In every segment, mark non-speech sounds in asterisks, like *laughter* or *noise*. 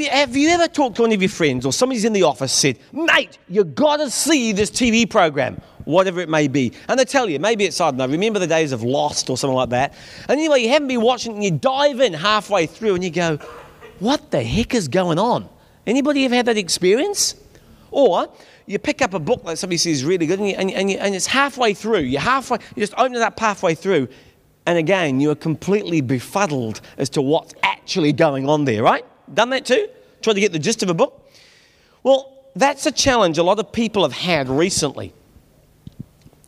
Have you, have you ever talked to one of your friends or somebody's in the office said, mate, you've got to see this TV program, whatever it may be. And they tell you, maybe it's, I don't know, remember the days of Lost or something like that. And anyway, you haven't been watching and you dive in halfway through and you go, what the heck is going on? Anybody ever had that experience? Or you pick up a book that somebody says is really good and, you, and, you, and, it's halfway through. You're halfway, you just open it up halfway through. And again, you are completely befuddled as to what's actually going on there, right? Done that too? Tried to get the gist of a book? Well, that's a challenge a lot of people have had recently.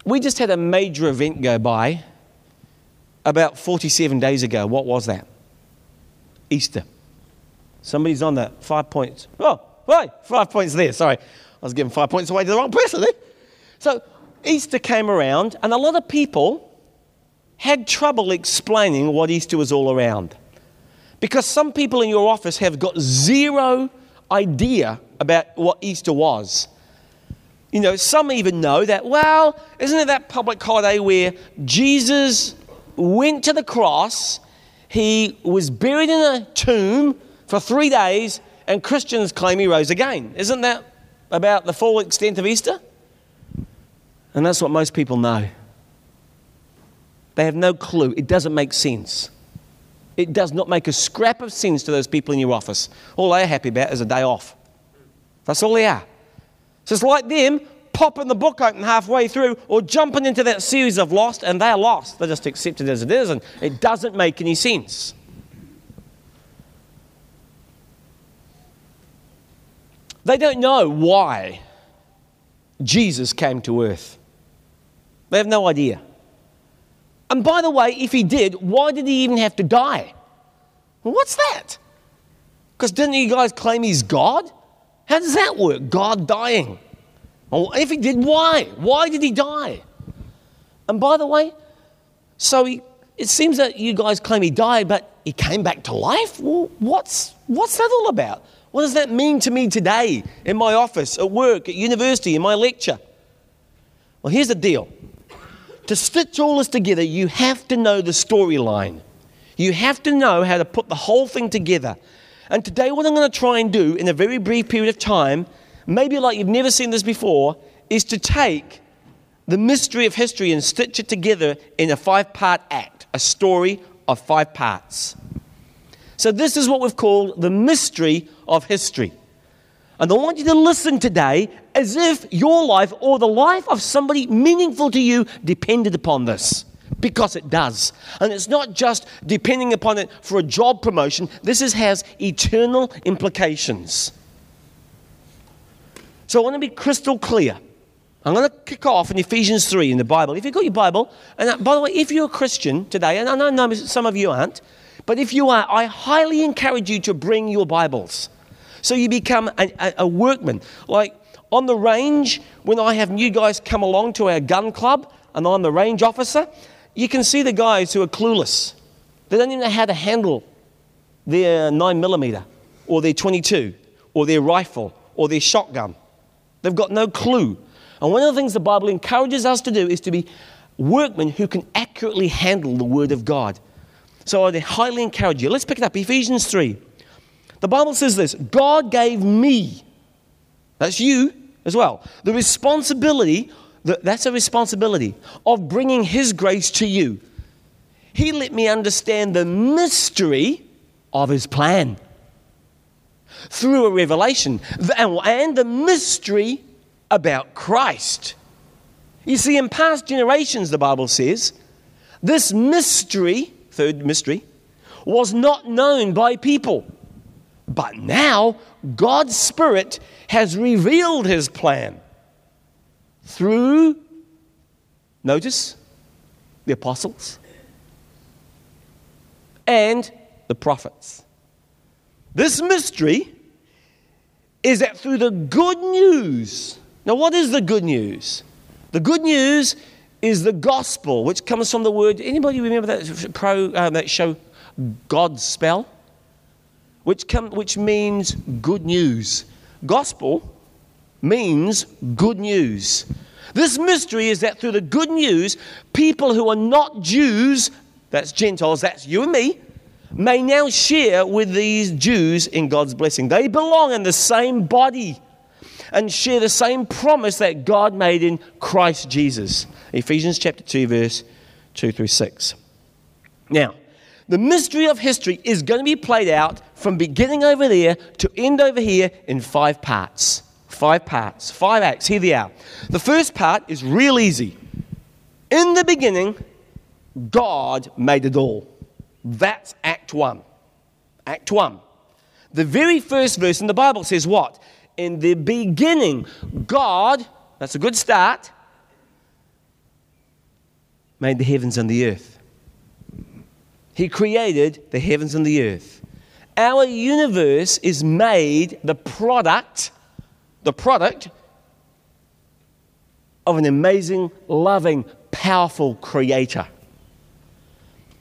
We just had a major event go by about 47 days ago. What was that? Easter. Somebody's on that. Five points. Oh, right. Five points there. Sorry. I was giving five points away to the wrong person there. So Easter came around, and a lot of people had trouble explaining what Easter was all around. Because some people in your office have got zero idea about what Easter was. You know, some even know that, well, isn't it that public holiday where Jesus went to the cross, he was buried in a tomb for three days, and Christians claim he rose again? Isn't that about the full extent of Easter? And that's what most people know. They have no clue. It doesn't make sense. It does not make a scrap of sense to those people in your office. All they're happy about is a day off. That's all they are. So it's like them popping the book open halfway through or jumping into that series of Lost, and they're lost. They just accept it as it is, and it doesn't make any sense. They don't know why Jesus came to earth. They have no idea. And by the way, if he did, why did he even have to die? What's that? Because didn't you guys claim he's God? How does that work? God dying. Well, if he did, why? Why did he die? And by the way, so he, it seems that you guys claim he died, but he came back to life? Well, what's, what's that all about? What does that mean to me today in my office, at work, at university, in my lecture? Well, here's the deal to stitch all this together, you have to know the storyline. You have to know how to put the whole thing together. And today, what I'm going to try and do in a very brief period of time, maybe like you've never seen this before, is to take the mystery of history and stitch it together in a five part act, a story of five parts. So, this is what we've called the mystery of history. And I want you to listen today as if your life or the life of somebody meaningful to you depended upon this. Because it does. And it's not just depending upon it for a job promotion, this is, has eternal implications. So I want to be crystal clear. I'm going to kick off in Ephesians 3 in the Bible. If you've got your Bible, and uh, by the way, if you're a Christian today, and I know some of you aren't, but if you are, I highly encourage you to bring your Bibles. So you become a, a, a workman. Like on the range, when I have new guys come along to our gun club and I'm the range officer, you can see the guys who are clueless. They don't even know how to handle their 9mm or their 22 or their rifle or their shotgun. They've got no clue. And one of the things the Bible encourages us to do is to be workmen who can accurately handle the Word of God. So I highly encourage you. Let's pick it up Ephesians 3. The Bible says this God gave me, that's you as well, the responsibility, that's a responsibility of bringing His grace to you. He let me understand the mystery of His plan through a revelation and the mystery about Christ. You see, in past generations, the Bible says, this mystery, third mystery, was not known by people. But now, God's Spirit has revealed His plan through, notice, the apostles and the prophets. This mystery is that through the good news, now what is the good news? The good news is the gospel, which comes from the word. Anybody remember that pro uh, that show Godspell? Which, come, which means good news. Gospel means good news. This mystery is that through the good news, people who are not Jews, that's Gentiles, that's you and me, may now share with these Jews in God's blessing. They belong in the same body and share the same promise that God made in Christ Jesus. Ephesians chapter 2, verse 2 through 6. Now, the mystery of history is going to be played out from beginning over there to end over here in five parts. Five parts, five acts. Here they are. The first part is real easy. In the beginning, God made it all. That's Act 1. Act 1. The very first verse in the Bible says what? In the beginning, God, that's a good start, made the heavens and the earth. He created the heavens and the earth. Our universe is made the product, the product of an amazing, loving, powerful creator.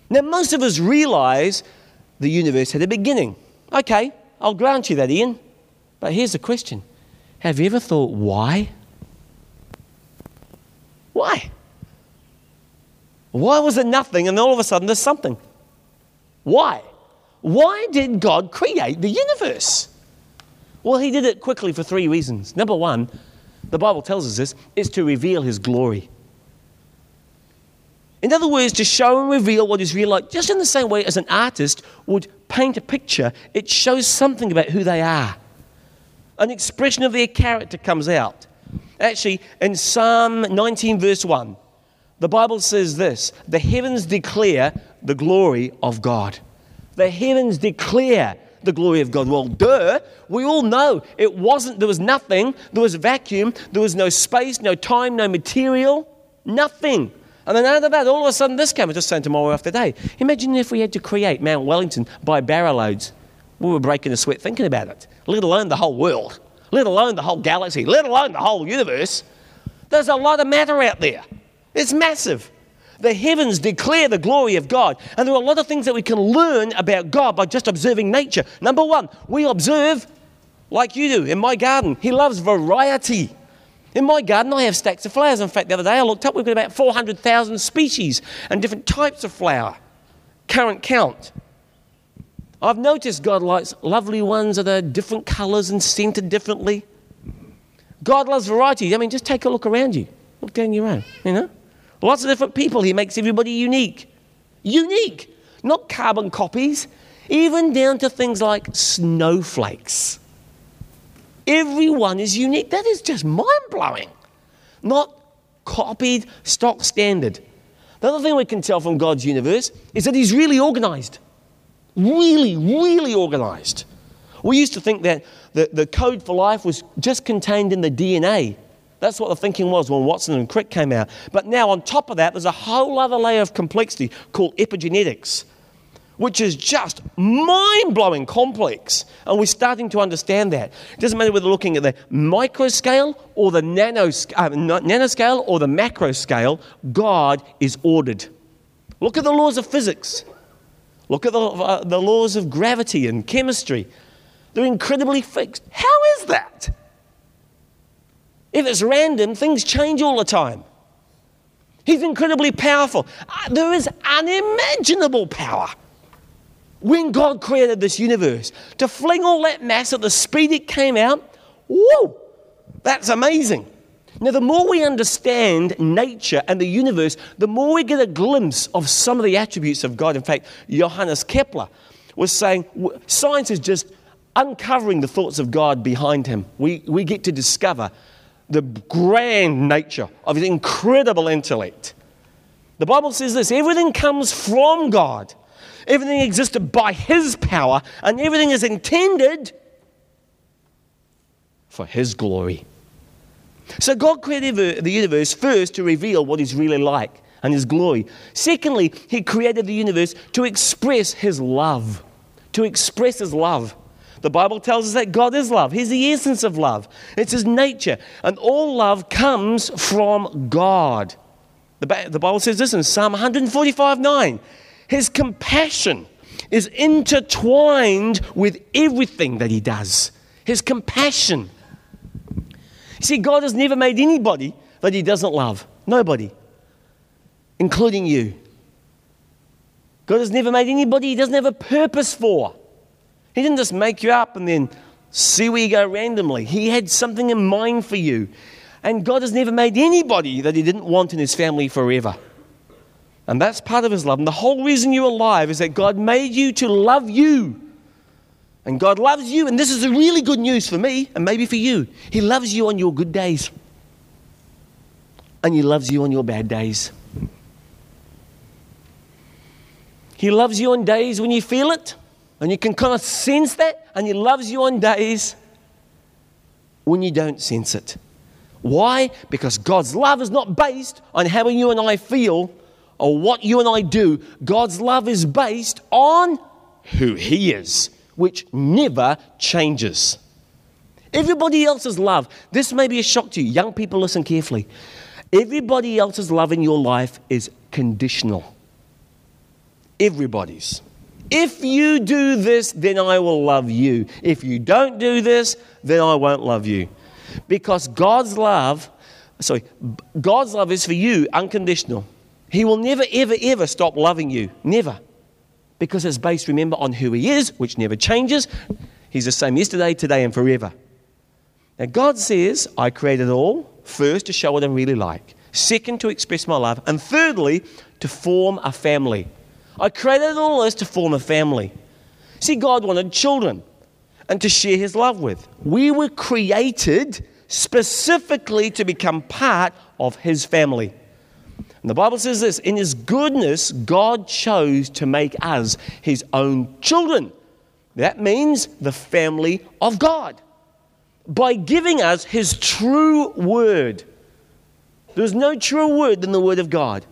Now, most of us realize the universe had a beginning. Okay, I'll grant you that, Ian. But here's the question Have you ever thought why? Why? Why was there nothing and all of a sudden there's something? Why? Why did God create the universe? Well, He did it quickly for three reasons. Number one, the Bible tells us this, is to reveal His glory. In other words, to show and reveal what is real, like just in the same way as an artist would paint a picture, it shows something about who they are. An expression of their character comes out. Actually, in Psalm 19, verse 1, the Bible says this The heavens declare the glory of God. The heavens declare the glory of God. Well, duh, we all know it wasn't, there was nothing, there was a vacuum, there was no space, no time, no material, nothing. And then out of that, all of a sudden, this came. I just saying tomorrow after day. Imagine if we had to create Mount Wellington by barrow loads. We were breaking a sweat thinking about it, let alone the whole world, let alone the whole galaxy, let alone the whole universe. There's a lot of matter out there. It's massive. The heavens declare the glory of God. And there are a lot of things that we can learn about God by just observing nature. Number one, we observe like you do in my garden. He loves variety. In my garden, I have stacks of flowers. In fact, the other day I looked up, we've got about 400,000 species and different types of flower. Current count. I've noticed God likes lovely ones that are different colors and scented differently. God loves variety. I mean, just take a look around you. Look down your own, you know? Lots of different people. He makes everybody unique. Unique. Not carbon copies, even down to things like snowflakes. Everyone is unique. That is just mind blowing. Not copied, stock standard. The other thing we can tell from God's universe is that He's really organized. Really, really organized. We used to think that the, the code for life was just contained in the DNA. That's what the thinking was when Watson and Crick came out. But now, on top of that, there's a whole other layer of complexity called epigenetics which is just mind blowing complex. And we're starting to understand that. It doesn't matter whether we're looking at the micro scale or the uh, nanoscale or the macro scale, God is ordered. Look at the laws of physics. Look at the, uh, the laws of gravity and chemistry. They're incredibly fixed. How is that? If it's random, things change all the time. He's incredibly powerful. Uh, there is unimaginable power when God created this universe, to fling all that mass at the speed it came out, whoa, that's amazing. Now, the more we understand nature and the universe, the more we get a glimpse of some of the attributes of God. In fact, Johannes Kepler was saying science is just uncovering the thoughts of God behind him. We, we get to discover the grand nature of his incredible intellect. The Bible says this everything comes from God Everything existed by His power, and everything is intended for His glory. So, God created the universe first to reveal what He's really like and His glory. Secondly, He created the universe to express His love. To express His love. The Bible tells us that God is love. He's the essence of love, it's His nature. And all love comes from God. The, the Bible says this in Psalm 145 9. His compassion is intertwined with everything that he does. His compassion. See, God has never made anybody that he doesn't love. Nobody, including you. God has never made anybody He doesn't have a purpose for. He didn't just make you up and then see where you go randomly. He had something in mind for you. And God has never made anybody that He didn't want in His family forever. And that's part of His love. And the whole reason you're alive is that God made you to love you. And God loves you. And this is really good news for me and maybe for you. He loves you on your good days, and He loves you on your bad days. He loves you on days when you feel it, and you can kind of sense that, and He loves you on days when you don't sense it. Why? Because God's love is not based on how you and I feel or what you and I do. God's love is based on who He is, which never changes. Everybody else's love, this may be a shock to you. Young people, listen carefully. Everybody else's love in your life is conditional. Everybody's. If you do this, then I will love you. If you don't do this, then I won't love you. Because God's love, sorry, God's love is for you unconditional. He will never, ever, ever stop loving you. Never. Because it's based, remember, on who He is, which never changes. He's the same yesterday, today, and forever. Now, God says, I created all, first, to show what I'm really like, second, to express my love, and thirdly, to form a family. I created all this to form a family. See, God wanted children and to share his love with. We were created specifically to become part of his family. And the Bible says this in his goodness, God chose to make us his own children. That means the family of God. By giving us his true word. There's no truer word than the word of God.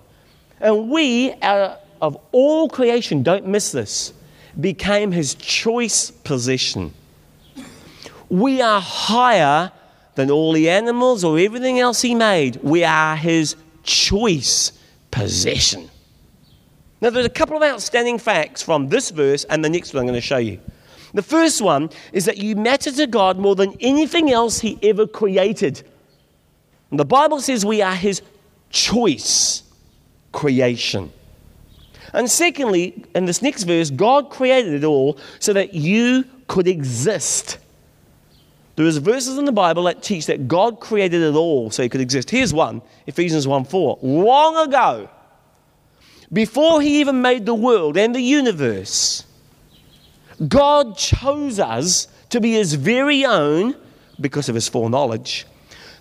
And we, out of all creation, don't miss this, became his choice possession we are higher than all the animals or everything else He made. We are His choice possession. Now, there's a couple of outstanding facts from this verse and the next one I'm going to show you. The first one is that you matter to God more than anything else He ever created. And the Bible says we are His choice creation. And secondly, in this next verse, God created it all so that you could exist. There's verses in the Bible that teach that God created it all so it could exist. Here's one Ephesians 1 4. Long ago, before He even made the world and the universe, God chose us to be His very own because of His foreknowledge.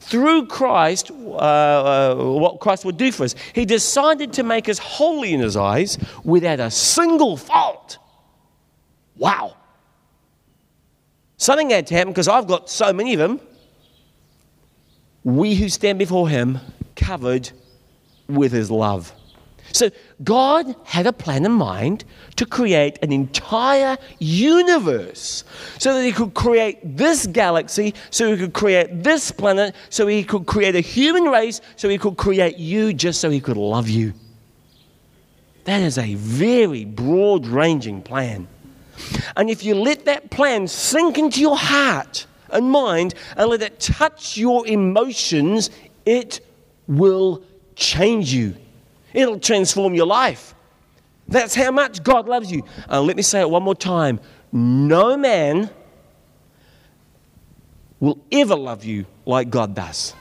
Through Christ, uh, uh, what Christ would do for us, He decided to make us holy in His eyes without a single fault. Wow. Something had to happen because I've got so many of them. We who stand before Him covered with His love. So God had a plan in mind to create an entire universe so that He could create this galaxy, so He could create this planet, so He could create a human race, so He could create you just so He could love you. That is a very broad ranging plan. And if you let that plan sink into your heart and mind and let it touch your emotions, it will change you. It'll transform your life. That's how much God loves you. And let me say it one more time no man will ever love you like God does.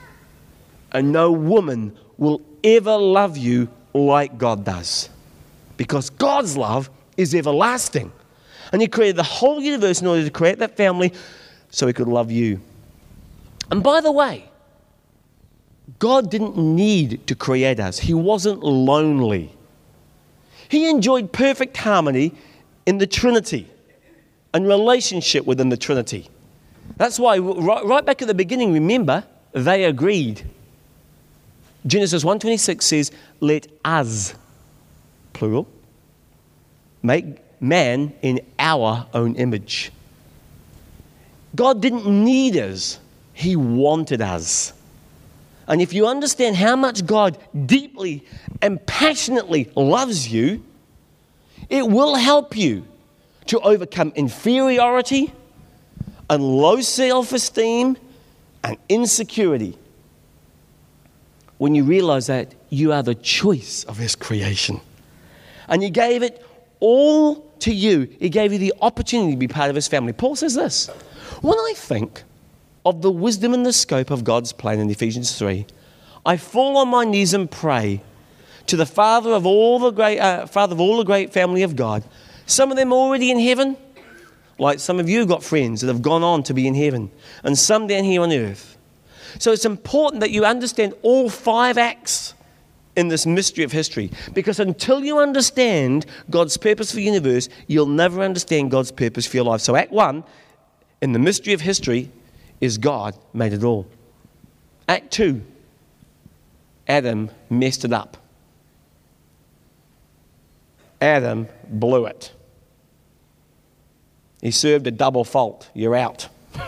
And no woman will ever love you like God does. Because God's love is everlasting. And He created the whole universe in order to create that family so He could love you. And by the way, God didn't need to create us, He wasn't lonely. He enjoyed perfect harmony in the Trinity and relationship within the Trinity. That's why, right, back at the beginning, remember, they agreed. Genesis 1:26 says, "Let us, plural, make man in our own image. God didn't need us, He wanted us. And if you understand how much God deeply and passionately loves you, it will help you to overcome inferiority and low self esteem and insecurity when you realize that you are the choice of His creation. And He gave it all to you. He gave you the opportunity to be part of his family. Paul says this When I think of the wisdom and the scope of God's plan in Ephesians 3, I fall on my knees and pray to the Father of all the great, uh, Father of all the great family of God. Some of them already in heaven, like some of you got friends that have gone on to be in heaven, and some down here on earth. So it's important that you understand all five acts in this mystery of history. Because until you understand God's purpose for the universe, you'll never understand God's purpose for your life. So, Act one in the mystery of history is God made it all. Act two, Adam messed it up. Adam blew it. He served a double fault. You're out. *laughs*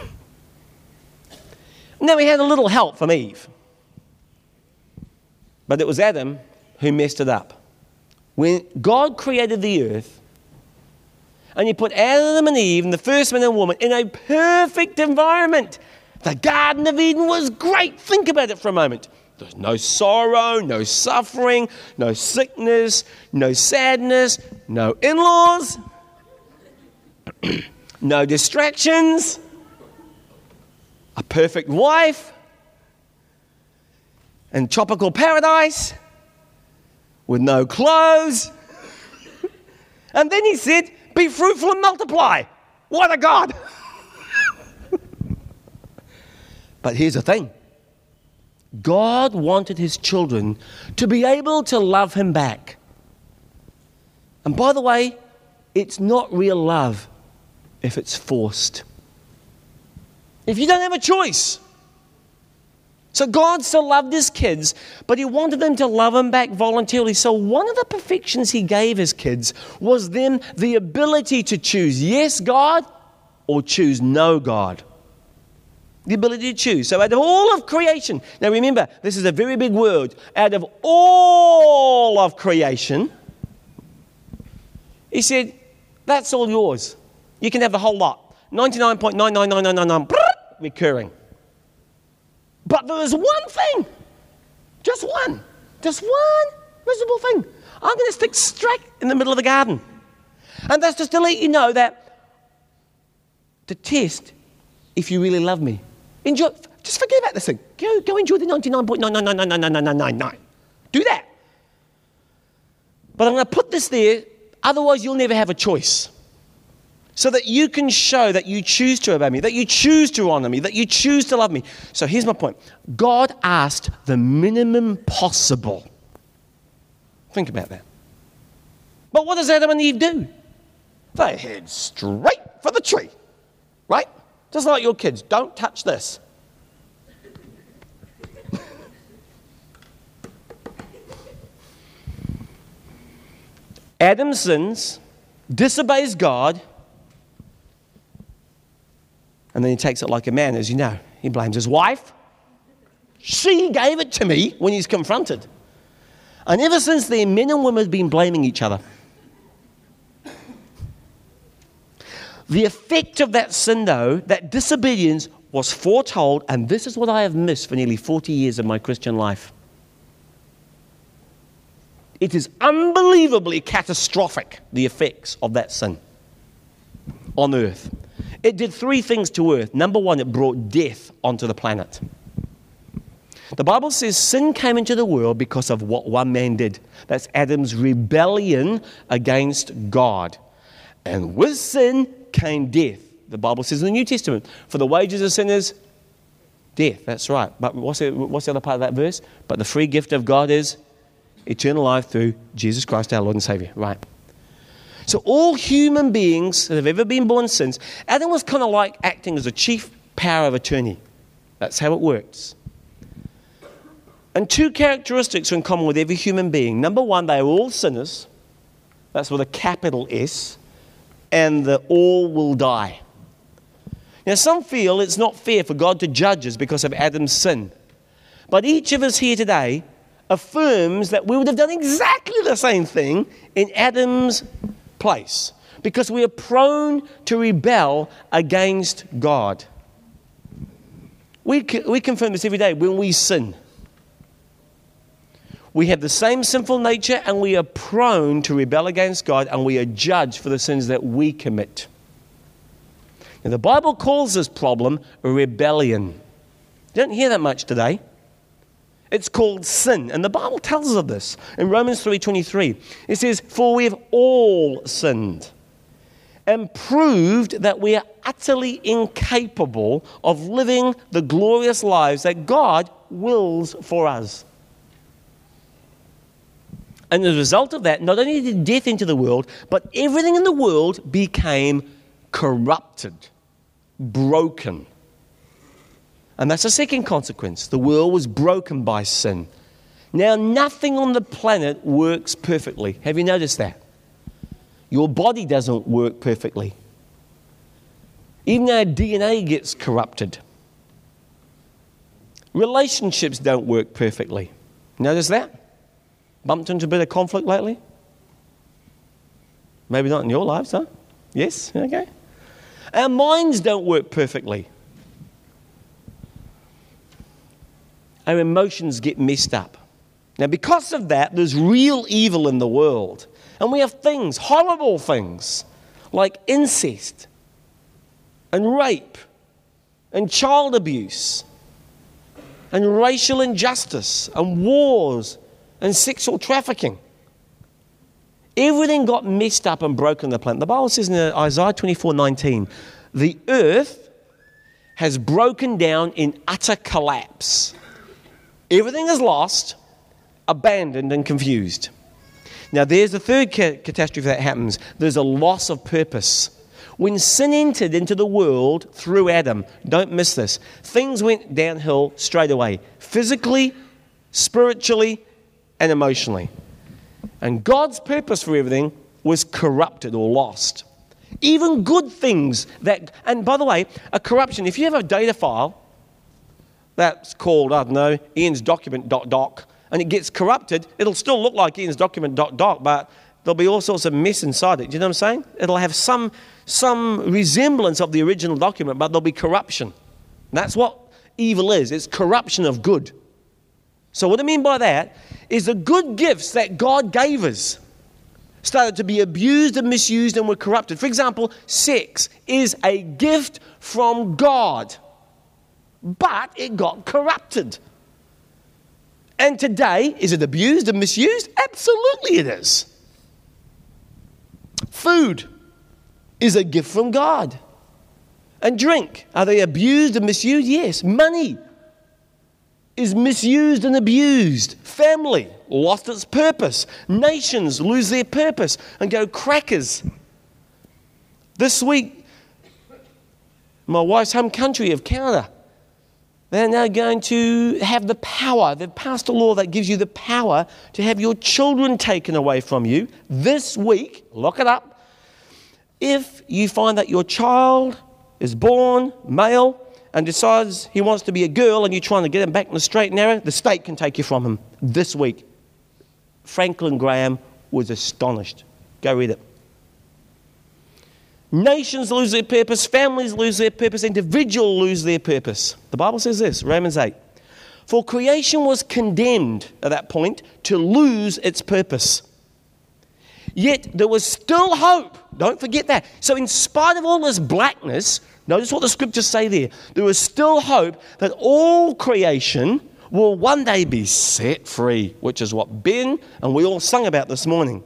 now he had a little help from Eve. But it was Adam who messed it up. When God created the earth, and He put Adam and Eve, and the first man and woman, in a perfect environment. The Garden of Eden was great. Think about it for a moment. There's no sorrow, no suffering, no sickness, no sadness, no in laws, *clears throat* no distractions, a perfect wife, and tropical paradise with no clothes. *laughs* and then he said, Be fruitful and multiply. What a God! *laughs* but here's the thing God wanted his children to be able to love him back. And by the way, it's not real love if it's forced. If you don't have a choice, so God still loved his kids, but he wanted them to love him back voluntarily. So one of the perfections he gave his kids was them the ability to choose yes, God, or choose no, God. The ability to choose. So out of all of creation, now remember, this is a very big word. Out of all of creation, he said, that's all yours. You can have the whole lot. 99.99999 recurring. But there is one thing, just one, just one miserable thing. I'm going to stick straight in the middle of the garden. And that's just to let you know that to test if you really love me. Enjoy, just forget about this thing. Go, go enjoy the 99.9999999. Do that. But I'm going to put this there, otherwise, you'll never have a choice so that you can show that you choose to obey me, that you choose to honor me, that you choose to love me. So here's my point God asked the minimum possible. Think about that. But what does Adam and Eve do? They head straight for the tree, right? Just like your kids. Don't touch this. *laughs* Adam sins, disobeys God, and then he takes it like a man, as you know. He blames his wife. She gave it to me when he's confronted. And ever since then, men and women have been blaming each other. The effect of that sin, though, that disobedience, was foretold, and this is what I have missed for nearly 40 years of my Christian life. It is unbelievably catastrophic, the effects of that sin on earth. It did three things to earth. Number one, it brought death onto the planet. The Bible says sin came into the world because of what one man did. That's Adam's rebellion against God. And with sin came death. The Bible says in the New Testament, for the wages of sin is death. That's right. But what's the, what's the other part of that verse? But the free gift of God is eternal life through Jesus Christ our Lord and Savior. Right. So, all human beings that have ever been born since, Adam was kind of like acting as a chief power of attorney. That's how it works. And two characteristics are in common with every human being. Number one, they are all sinners. That's with a capital S. And the all will die. Now, some feel it's not fair for God to judge us because of Adam's sin. But each of us here today affirms that we would have done exactly the same thing in Adam's place because we are prone to rebel against God. We, we confirm this every day when we sin. We have the same sinful nature and we are prone to rebel against God and we are judged for the sins that we commit. Now, the Bible calls this problem rebellion. You don't hear that much today. It's called sin, and the Bible tells us of this. In Romans 3:23, it says, "For we have all sinned and proved that we are utterly incapable of living the glorious lives that God wills for us." And as a result of that, not only did death enter the world, but everything in the world became corrupted, broken. And that's the second consequence. The world was broken by sin. Now, nothing on the planet works perfectly. Have you noticed that? Your body doesn't work perfectly. Even our DNA gets corrupted. Relationships don't work perfectly. Notice that? Bumped into a bit of conflict lately? Maybe not in your lives, huh? Yes? Okay. Our minds don't work perfectly. Our emotions get messed up. Now, because of that, there's real evil in the world. And we have things, horrible things, like incest and rape and child abuse and racial injustice and wars and sexual trafficking. Everything got messed up and broken the planet. The Bible says in uh, Isaiah 24 19, the earth has broken down in utter collapse. Everything is lost, abandoned, and confused. Now, there's the third ca- catastrophe that happens there's a loss of purpose. When sin entered into the world through Adam, don't miss this, things went downhill straight away physically, spiritually, and emotionally. And God's purpose for everything was corrupted or lost. Even good things that, and by the way, a corruption, if you have a data file that's called, I don't know, Ian's document dot doc, and it gets corrupted, it'll still look like Ian's document dot doc, but there'll be all sorts of mess inside it. Do you know what I'm saying? It'll have some, some resemblance of the original document, but there'll be corruption. That's what evil is it's corruption of good. So, what I mean by that is the good gifts that God gave us started to be abused and misused and were corrupted. For example, sex is a gift from God, but it got corrupted. And today, is it abused and misused? Absolutely, it is. Food is a gift from God. And drink, are they abused and misused? Yes. Money is misused and abused. Family lost its purpose. Nations lose their purpose and go crackers. This week, my wife's home country of Canada, they're now going to have the power. They've passed a law that gives you the power to have your children taken away from you this week. Lock it up. If you find that your child is born male and decides he wants to be a girl and you're trying to get him back in the straight and narrow, the state can take you from him this week. Franklin Graham was astonished. Go read it. Nations lose their purpose, families lose their purpose, individuals lose their purpose. The Bible says this, Romans 8. For creation was condemned at that point to lose its purpose. Yet there was still hope. Don't forget that. So, in spite of all this blackness, Notice what the scriptures say there. There is still hope that all creation will one day be set free, which is what Ben and we all sung about this morning.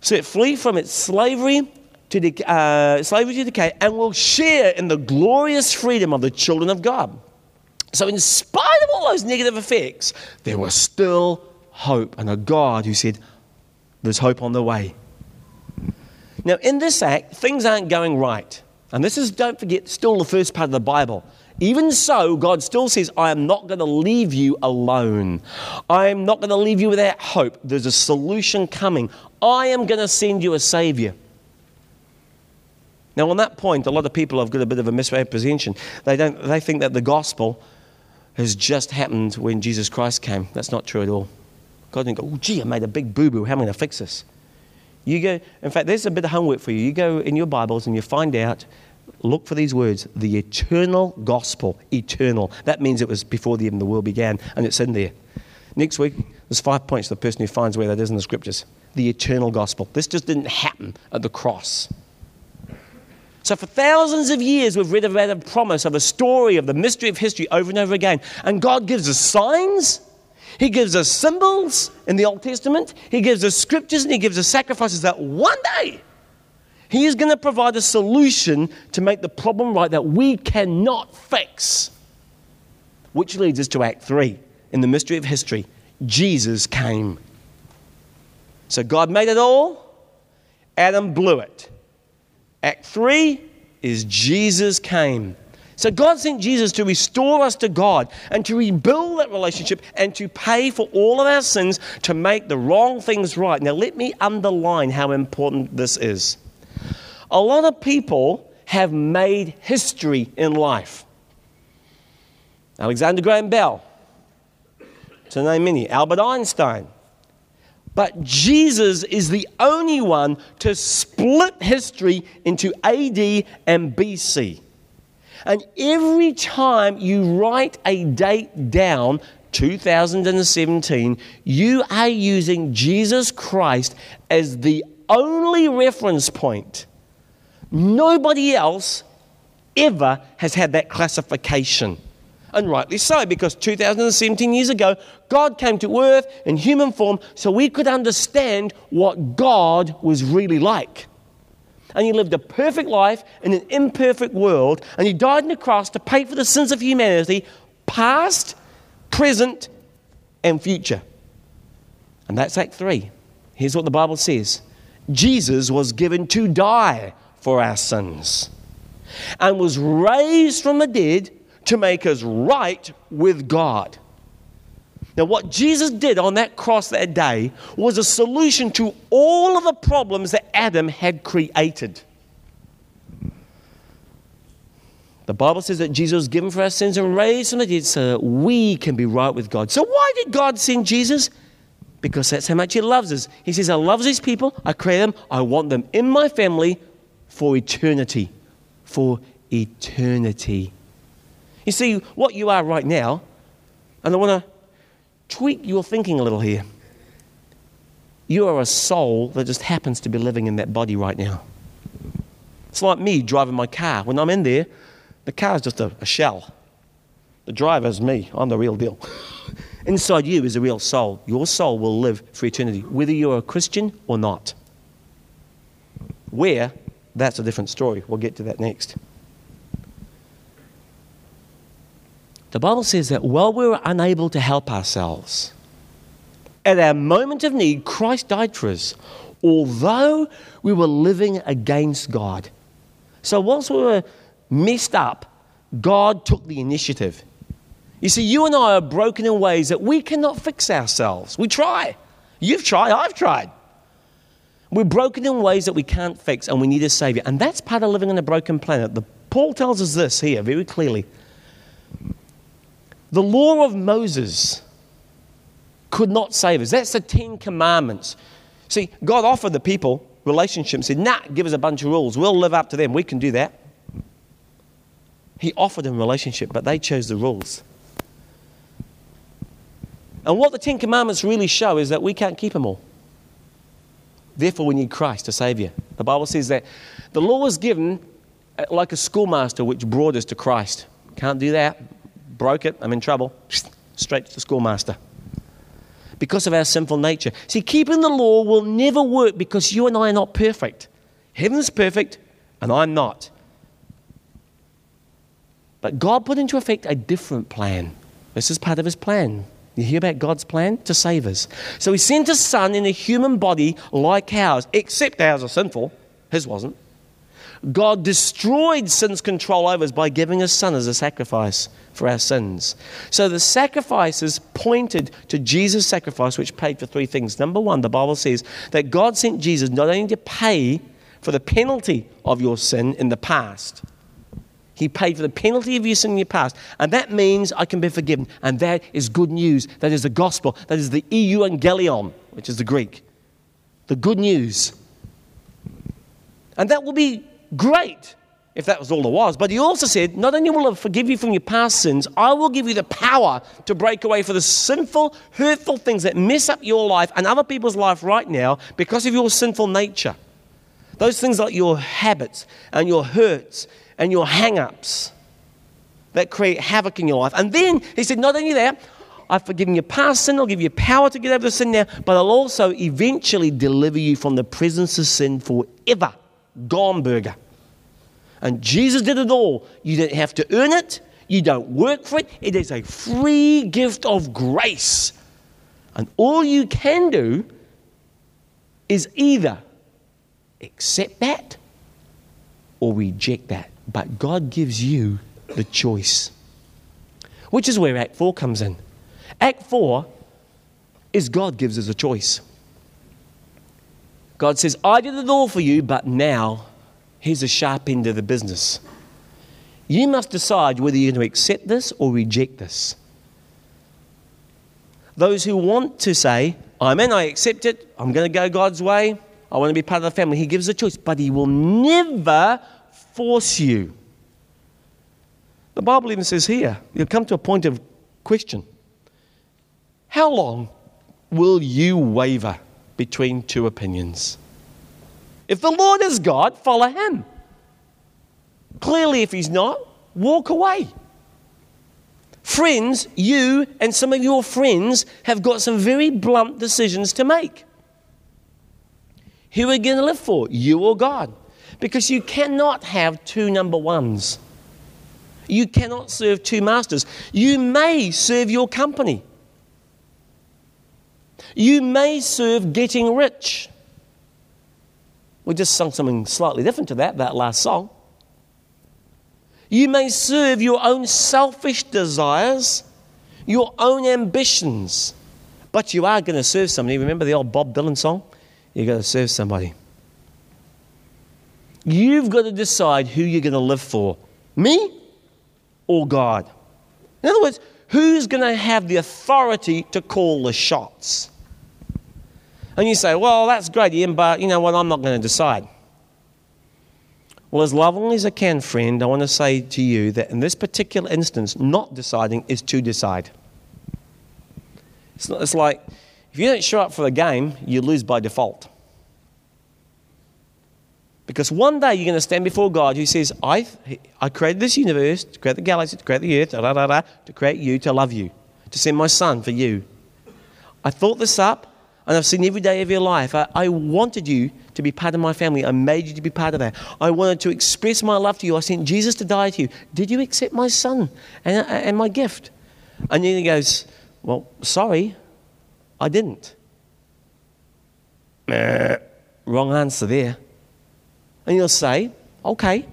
Set free from its slavery to, de- uh, slavery to decay and will share in the glorious freedom of the children of God. So, in spite of all those negative effects, there was still hope and a God who said, There's hope on the way. Now, in this act, things aren't going right. And this is, don't forget, still the first part of the Bible. Even so, God still says, I am not going to leave you alone. I am not going to leave you without hope. There's a solution coming. I am going to send you a Savior. Now, on that point, a lot of people have got a bit of a misrepresentation. They, don't, they think that the gospel has just happened when Jesus Christ came. That's not true at all. God didn't go, oh, gee, I made a big boo boo. How am I going to fix this? You go, in fact, there's a bit of homework for you. You go in your Bibles and you find out, look for these words, the eternal gospel. Eternal. That means it was before the, even the world began, and it's in there. Next week, There's five points to the person who finds where that is in the scriptures. The eternal gospel. This just didn't happen at the cross. So, for thousands of years, we've read about a promise of a story of the mystery of history over and over again. And God gives us signs, He gives us symbols in the Old Testament, He gives us scriptures, and He gives us sacrifices that one day He is going to provide a solution to make the problem right that we cannot fix. Which leads us to Act 3 in the mystery of history Jesus came. So, God made it all, Adam blew it. Act three is Jesus came. So God sent Jesus to restore us to God and to rebuild that relationship and to pay for all of our sins to make the wrong things right. Now, let me underline how important this is. A lot of people have made history in life. Alexander Graham Bell, to name many, Albert Einstein, but Jesus is the only one to split history into AD and BC. And every time you write a date down, 2017, you are using Jesus Christ as the only reference point. Nobody else ever has had that classification and rightly so, because 2017 years ago, God came to earth in human form so we could understand what God was really like. And He lived a perfect life in an imperfect world, and He died on the cross to pay for the sins of humanity, past, present, and future. And that's Act 3. Here's what the Bible says Jesus was given to die for our sins and was raised from the dead to make us right with God. Now, what Jesus did on that cross that day was a solution to all of the problems that Adam had created. The Bible says that Jesus was given for our sins and raised from the dead so that we can be right with God. So, why did God send Jesus? Because that's how much He loves us. He says, I love these people, I create them, I want them in my family for eternity. For eternity. You see, what you are right now, and I want to tweak your thinking a little here. You are a soul that just happens to be living in that body right now. It's like me driving my car. When I'm in there, the car is just a, a shell. The driver is me. I'm the real deal. *laughs* Inside you is a real soul. Your soul will live for eternity, whether you're a Christian or not. Where, that's a different story. We'll get to that next. The Bible says that while we were unable to help ourselves, at our moment of need, Christ died for us, although we were living against God. So, whilst we were messed up, God took the initiative. You see, you and I are broken in ways that we cannot fix ourselves. We try. You've tried, I've tried. We're broken in ways that we can't fix, and we need a Savior. And that's part of living on a broken planet. The, Paul tells us this here very clearly the law of Moses could not save us. That's the Ten Commandments. See, God offered the people relationships, and said, nah, give us a bunch of rules. We'll live up to them. We can do that. He offered them relationship, but they chose the rules. And what the Ten Commandments really show is that we can't keep them all. Therefore, we need Christ, a Savior. The Bible says that the law was given uh, like a schoolmaster which brought us to Christ. Can't do that broke it, I'm in trouble. Straight to the schoolmaster. Because of our sinful nature. See, keeping the law will never work because you and I are not perfect. Heaven's perfect, and I'm not. But God put into effect a different plan. This is part of His plan. You hear about God's plan? To save us. So He sent His Son in a human body like ours, except ours are sinful. His wasn't. God destroyed sin's control over us by giving His Son as a sacrifice for our sins. So the sacrifices pointed to Jesus' sacrifice, which paid for three things. Number one, the Bible says that God sent Jesus not only to pay for the penalty of your sin in the past, he paid for the penalty of your sin in your past. And that means I can be forgiven. And that is good news. That is the gospel. That is the euangelion, which is the Greek. The good news. And that will be great if that was all there was. But he also said, Not only will I forgive you from your past sins, I will give you the power to break away for the sinful, hurtful things that mess up your life and other people's life right now because of your sinful nature. Those things like your habits and your hurts and your hang ups that create havoc in your life. And then he said, Not only that, I've forgiven your past sin, I'll give you power to get over the sin now, but I'll also eventually deliver you from the presence of sin forever. Gone burger. And Jesus did it all. You don't have to earn it, you don't work for it. It is a free gift of grace. And all you can do is either accept that or reject that. But God gives you the choice, which is where Act 4 comes in. Act 4 is God gives us a choice. God says, I did it all for you, but now here's a sharp end of the business. You must decide whether you're going to accept this or reject this. Those who want to say, I'm in, I accept it, I'm going to go God's way, I want to be part of the family, He gives a choice, but He will never force you. The Bible even says here, you'll come to a point of question. How long will you waver between two opinions? If the Lord is God, follow him. Clearly, if he's not, walk away. Friends, you and some of your friends have got some very blunt decisions to make. Who are you going to live for, you or God? Because you cannot have two number ones. You cannot serve two masters. You may serve your company. You may serve getting rich. We just sung something slightly different to that, that last song. You may serve your own selfish desires, your own ambitions, but you are going to serve somebody. Remember the old Bob Dylan song? You're going to serve somebody. You've got to decide who you're going to live for me or God. In other words, who's going to have the authority to call the shots? And you say, well, that's great, Ian, but you know what? I'm not going to decide. Well, as lovingly as I can, friend, I want to say to you that in this particular instance, not deciding is to decide. It's, not, it's like if you don't show up for the game, you lose by default. Because one day you're going to stand before God who says, I, I created this universe, to create the galaxy, to create the earth, da, da, da, to create you, to love you, to send my son for you. I thought this up and I've seen every day of your life. I, I, wanted you to be part of my family. I made you to be part of that. I wanted to express my love to you. I sent Jesus to die to you. Did you accept my son and, and my gift? And then he goes, Well, sorry, I didn't. Wrong answer there. And you'll say, Okay,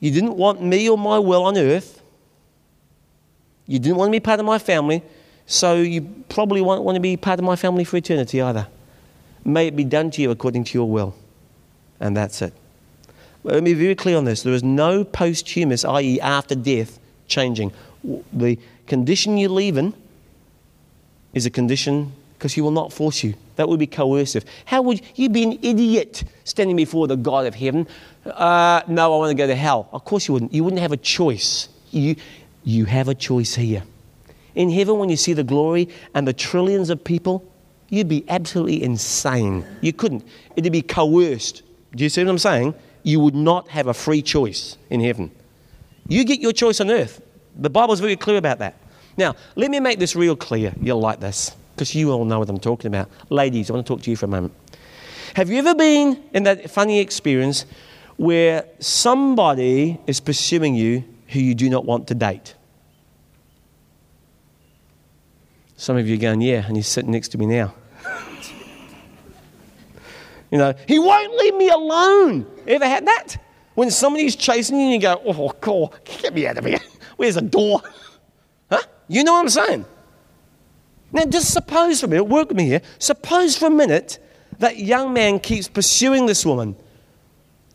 you didn't want me or my will on earth. You didn't want to be part of my family. So you probably won't want to be part of my family for eternity either. May it be done to you according to your will. And that's it. Let me be very clear on this. There is no posthumous, i.e., after death, changing. The condition you leave in is a condition because he will not force you. That would be coercive. How would you be an idiot standing before the God of heaven? Uh, no, I want to go to hell. Of course you wouldn't. You wouldn't have a choice. You, you have a choice here. In heaven, when you see the glory and the trillions of people, you'd be absolutely insane. You couldn't. It'd be coerced. Do you see what I'm saying? You would not have a free choice in heaven. You get your choice on earth. The Bible's very clear about that. Now, let me make this real clear. You'll like this because you all know what I'm talking about. Ladies, I want to talk to you for a moment. Have you ever been in that funny experience where somebody is pursuing you who you do not want to date? Some of you are going, yeah, and he's sitting next to me now. *laughs* you know, he won't leave me alone. Ever had that? When somebody's chasing you and you go, oh, oh God, get me out of here. Where's the door? Huh? You know what I'm saying? Now, just suppose for a minute, work with me here. Suppose for a minute that young man keeps pursuing this woman.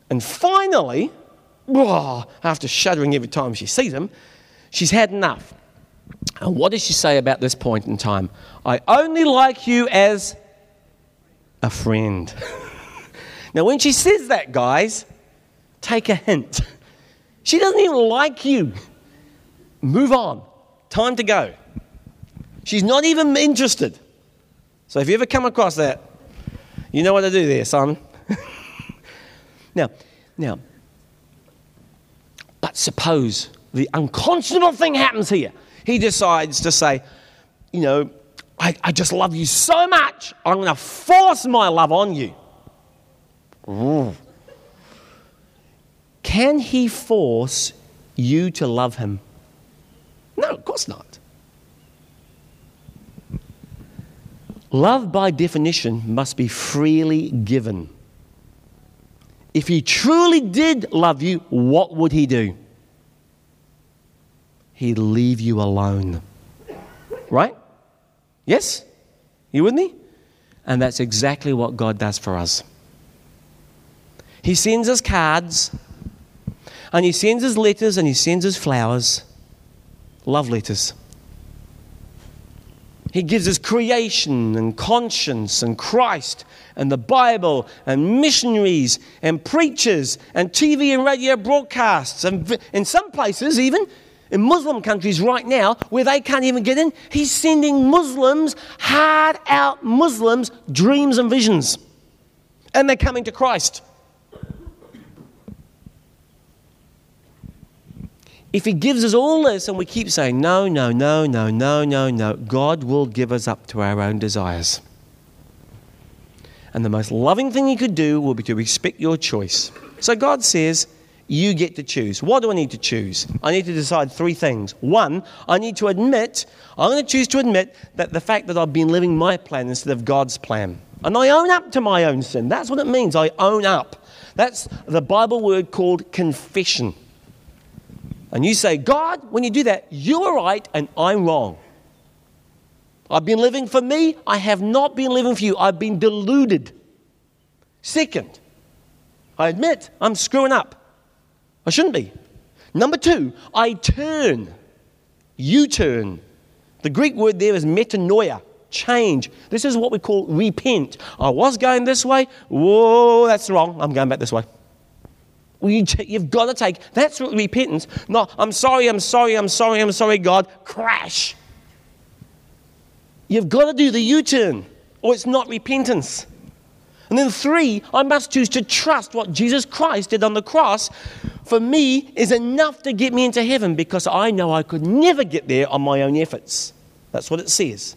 And finally, oh, after shuddering every time she sees him, she's had enough. And what does she say about this point in time? I only like you as a friend. *laughs* now, when she says that, guys, Take a hint. She doesn't even like you. Move on. Time to go. She's not even interested. So if you ever come across that, you know what to do there, son. *laughs* now, now, but suppose the unconscionable thing happens here. He decides to say, you know, I, I just love you so much, I'm going to force my love on you. Ooh. Can he force you to love him? No, of course not. Love, by definition, must be freely given. If he truly did love you, what would he do? He'd leave you alone. Right? Yes? You with me? And that's exactly what God does for us. He sends us cards, and He sends us letters, and He sends us flowers. Love letters. He gives us creation and conscience and Christ and the Bible and missionaries and preachers and TV and radio broadcasts. And in some places, even in Muslim countries right now, where they can't even get in, he's sending Muslims, hard out Muslims, dreams and visions. And they're coming to Christ. If He gives us all this and we keep saying, no, no, no, no, no, no, no, God will give us up to our own desires. And the most loving thing He could do will be to respect your choice. So God says, you get to choose. What do I need to choose? I need to decide three things. One, I need to admit, I'm going to choose to admit that the fact that I've been living my plan instead of God's plan. And I own up to my own sin. That's what it means. I own up. That's the Bible word called confession and you say, God, when you do that, you are right and I'm wrong. I've been living for me, I have not been living for you. I've been deluded. Second, I admit I'm screwing up. I shouldn't be. Number two, I turn. You turn. The Greek word there is metanoia, change. This is what we call repent. I was going this way. Whoa, that's wrong. I'm going back this way. You've got to take, that's what repentance. No, I'm sorry, I'm sorry, I'm sorry, I'm sorry, God. Crash. You've got to do the U turn, or it's not repentance. And then three, I must choose to trust what Jesus Christ did on the cross for me is enough to get me into heaven because I know I could never get there on my own efforts. That's what it says.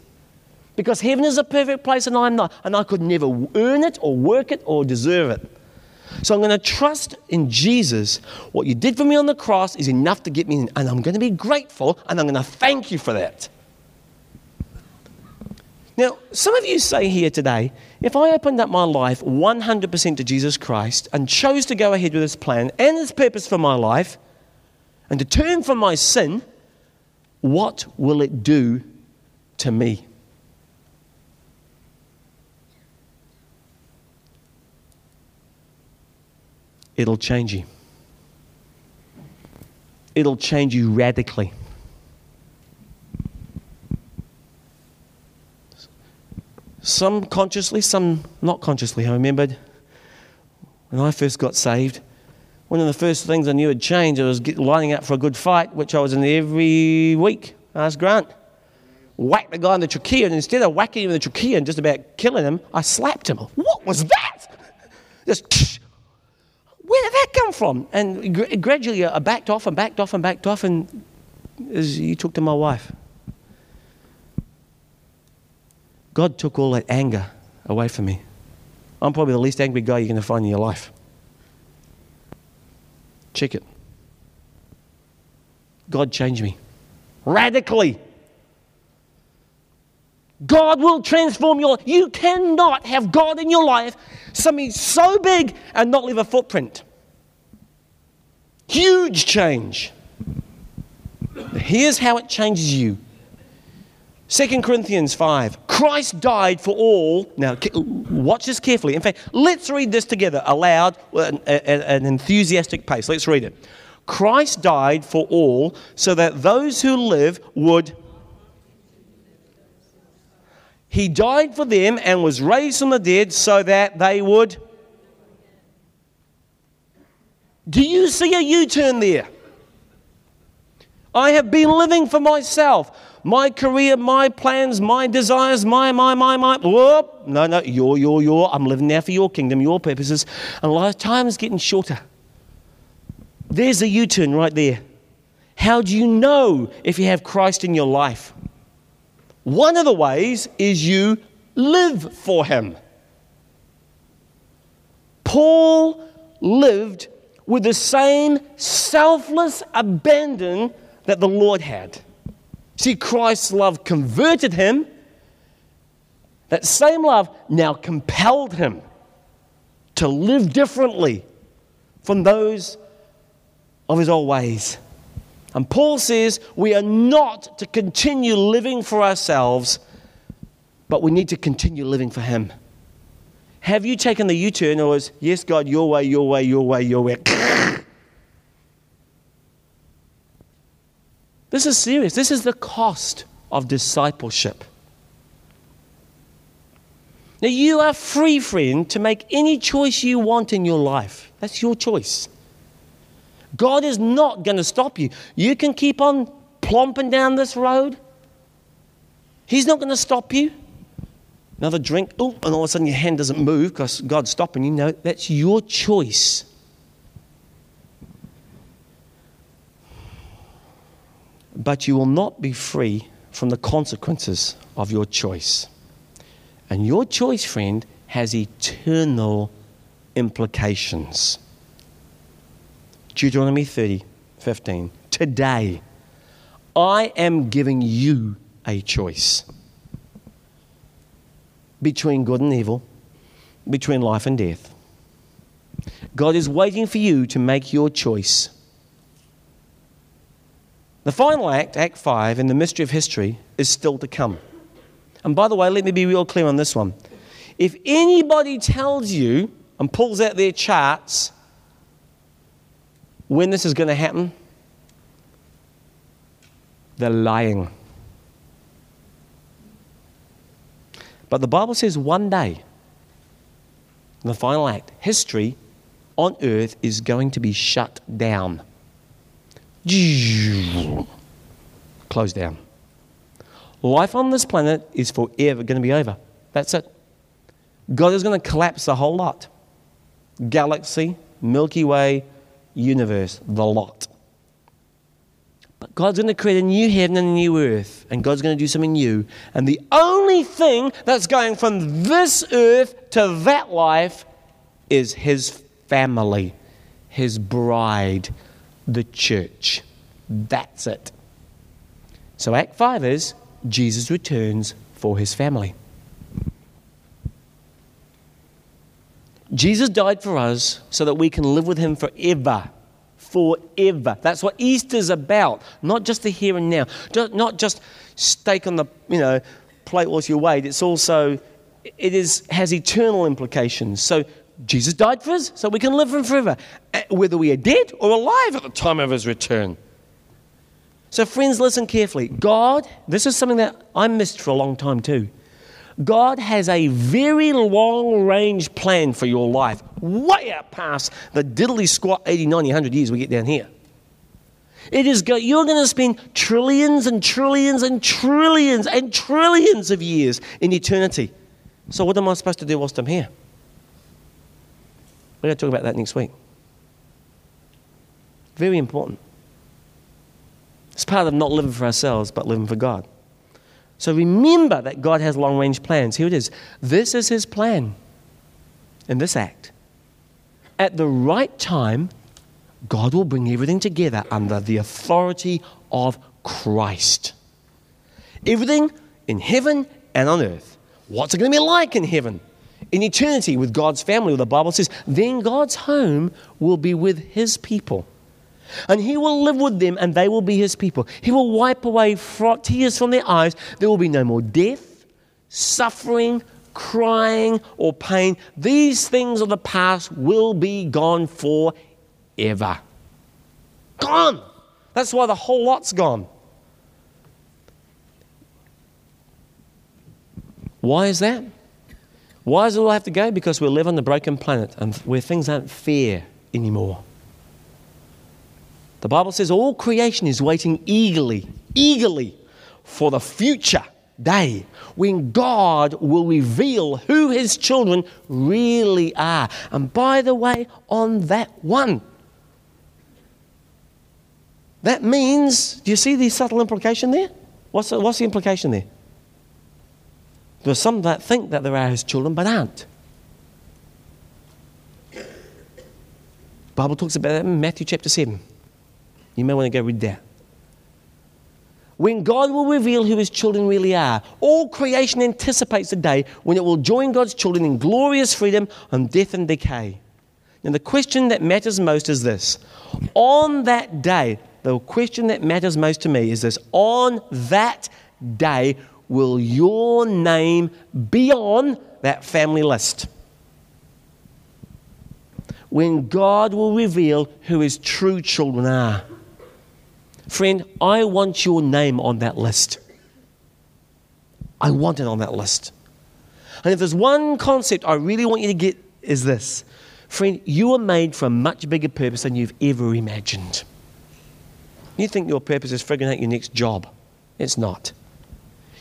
Because heaven is a perfect place and I'm not, and I could never earn it or work it or deserve it. So I'm going to trust in Jesus. What you did for me on the cross is enough to get me in, and I'm going to be grateful and I'm going to thank you for that. Now, some of you say here today, if I opened up my life 100% to Jesus Christ and chose to go ahead with His plan and His purpose for my life and to turn from my sin, what will it do to me? it'll change you. It'll change you radically. Some consciously, some not consciously. I remembered when I first got saved, one of the first things I knew had changed I was lining up for a good fight, which I was in every week. Ask Grant. Whack the guy in the trachea, and instead of whacking him in the trachea and just about killing him, I slapped him. What was that? Just where did that come from? And gradually uh, I backed off and backed off and backed off, and as you talk to my wife, God took all that anger away from me. I'm probably the least angry guy you're going to find in your life. Check it. God changed me radically. God will transform your life. You cannot have God in your life something so big and not leave a footprint. Huge change. Here's how it changes you. 2 Corinthians 5. Christ died for all. Now, watch this carefully. In fact, let's read this together aloud at an enthusiastic pace. Let's read it. Christ died for all so that those who live would he died for them and was raised from the dead so that they would. Do you see a U turn there? I have been living for myself. My career, my plans, my desires, my, my, my, my. Whoop. No, no, your, your, your. I'm living now for your kingdom, your purposes. And life time is getting shorter. There's a U turn right there. How do you know if you have Christ in your life? One of the ways is you live for Him. Paul lived with the same selfless abandon that the Lord had. See, Christ's love converted him. That same love now compelled him to live differently from those of his old ways. And Paul says we are not to continue living for ourselves, but we need to continue living for him. Have you taken the U turn or is, yes, God, your way, your way, your way, your way? *laughs* This is serious. This is the cost of discipleship. Now, you are free, friend, to make any choice you want in your life. That's your choice. God is not going to stop you. You can keep on plomping down this road. He's not going to stop you. Another drink, oh, and all of a sudden your hand doesn't move because God's stopping you. No, that's your choice. But you will not be free from the consequences of your choice. And your choice, friend, has eternal implications. Deuteronomy 30, 15. Today, I am giving you a choice between good and evil, between life and death. God is waiting for you to make your choice. The final act, Act 5, in the mystery of history, is still to come. And by the way, let me be real clear on this one. If anybody tells you and pulls out their charts when this is going to happen, they're lying. But the Bible says one day, the final act, history on earth is going to be shut down. Close down. Life on this planet is forever going to be over. That's it. God is going to collapse the whole lot galaxy, Milky Way, universe, the lot. But God's going to create a new heaven and a new earth, and God's going to do something new. And the only thing that's going from this earth to that life is His family, His bride the church. That's it. So, Act 5 is Jesus returns for his family. Jesus died for us so that we can live with him forever. Forever. That's what Easter's about. Not just the here and now. Not just steak on the you know plate whilst you wait. It's also it is has eternal implications. So Jesus died for us so we can live for him forever, uh, whether we are dead or alive at the time of his return. So, friends, listen carefully. God, this is something that I missed for a long time too. God has a very long range plan for your life, way out past the diddly squat 80, 90, 100 years we get down here. It is go- you're going to spend trillions and trillions and trillions and trillions of years in eternity. So, what am I supposed to do whilst I'm here? We're going to talk about that next week. Very important. It's part of not living for ourselves, but living for God. So remember that God has long range plans. Here it is. This is His plan in this act. At the right time, God will bring everything together under the authority of Christ. Everything in heaven and on earth. What's it going to be like in heaven? In eternity with God's family, the Bible says, then God's home will be with his people. And he will live with them, and they will be his people. He will wipe away tears from their eyes. There will be no more death, suffering, crying, or pain. These things of the past will be gone forever. Gone. That's why the whole lot's gone. Why is that? Why does it all have to go? Because we live on the broken planet and where things aren't fair anymore. The Bible says all creation is waiting eagerly, eagerly for the future day when God will reveal who his children really are. And by the way, on that one, that means, do you see the subtle implication there? What's the, what's the implication there? There's some that think that they are his children but aren't. Bible talks about that in Matthew chapter 7. You may want to go read that. When God will reveal who his children really are, all creation anticipates the day when it will join God's children in glorious freedom on death and decay. Now, the question that matters most is this On that day, the question that matters most to me is this On that day, will your name be on that family list? When God will reveal who his true children are. Friend, I want your name on that list. I want it on that list. And if there's one concept I really want you to get is this. Friend, you are made for a much bigger purpose than you've ever imagined. You think your purpose is figuring out your next job. It's not.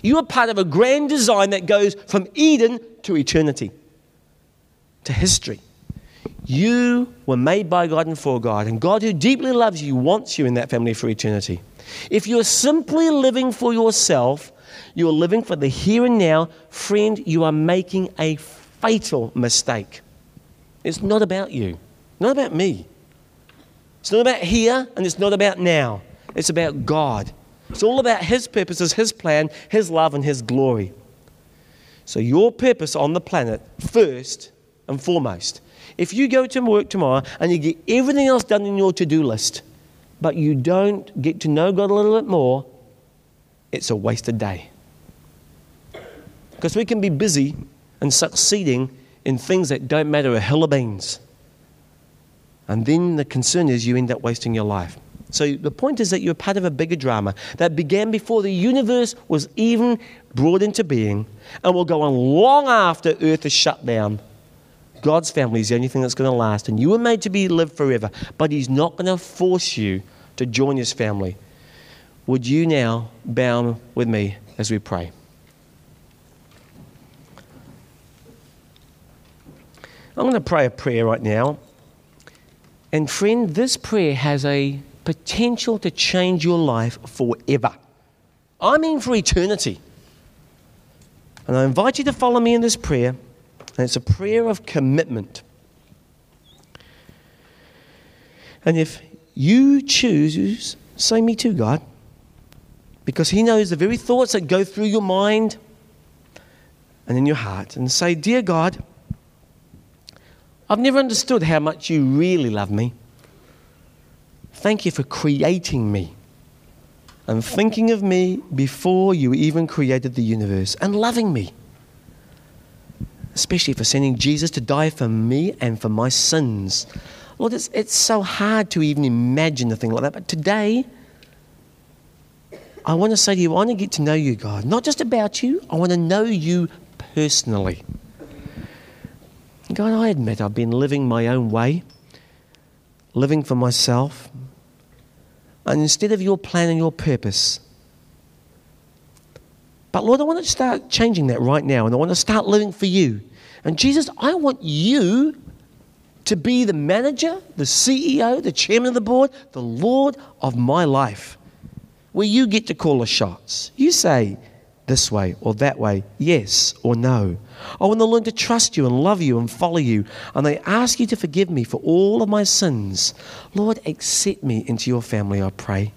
You are part of a grand design that goes from Eden to eternity, to history. You were made by God and for God, and God, who deeply loves you, wants you in that family for eternity. If you're simply living for yourself, you are living for the here and now, friend, you are making a fatal mistake. It's not about you, not about me. It's not about here and it's not about now. It's about God. It's all about His purposes, His plan, His love, and His glory. So, your purpose on the planet, first and foremost, if you go to work tomorrow and you get everything else done in your to do list, but you don't get to know God a little bit more, it's a wasted day. Because we can be busy and succeeding in things that don't matter a hill of beans. And then the concern is you end up wasting your life. So the point is that you're part of a bigger drama that began before the universe was even brought into being and will go on long after Earth is shut down. God's family is the only thing that's going to last, and you were made to be live forever, but He's not going to force you to join His family. Would you now bow with me as we pray? I'm going to pray a prayer right now. And friend, this prayer has a potential to change your life forever. I mean, for eternity. And I invite you to follow me in this prayer. And it's a prayer of commitment. And if you choose, say me too, God, because He knows the very thoughts that go through your mind and in your heart, and say, Dear God, I've never understood how much you really love me. Thank you for creating me and thinking of me before you even created the universe and loving me. Especially for sending Jesus to die for me and for my sins. Lord, it's, it's so hard to even imagine a thing like that. But today, I want to say to you, I want to get to know you, God. Not just about you, I want to know you personally. God, I admit I've been living my own way, living for myself. And instead of your plan and your purpose, but Lord, I want to start changing that right now, and I want to start living for you. And Jesus, I want you to be the manager, the CEO, the chairman of the board, the Lord of my life, where you get to call the shots. You say this way or that way, yes or no. I want to learn to trust you and love you and follow you. And I ask you to forgive me for all of my sins. Lord, accept me into your family, I pray,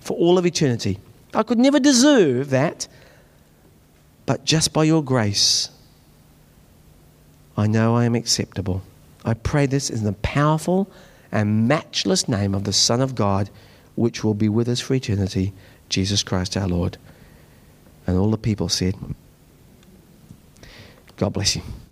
for all of eternity. I could never deserve that, but just by your grace, I know I am acceptable. I pray this in the powerful and matchless name of the Son of God, which will be with us for eternity, Jesus Christ our Lord. And all the people said, God bless you.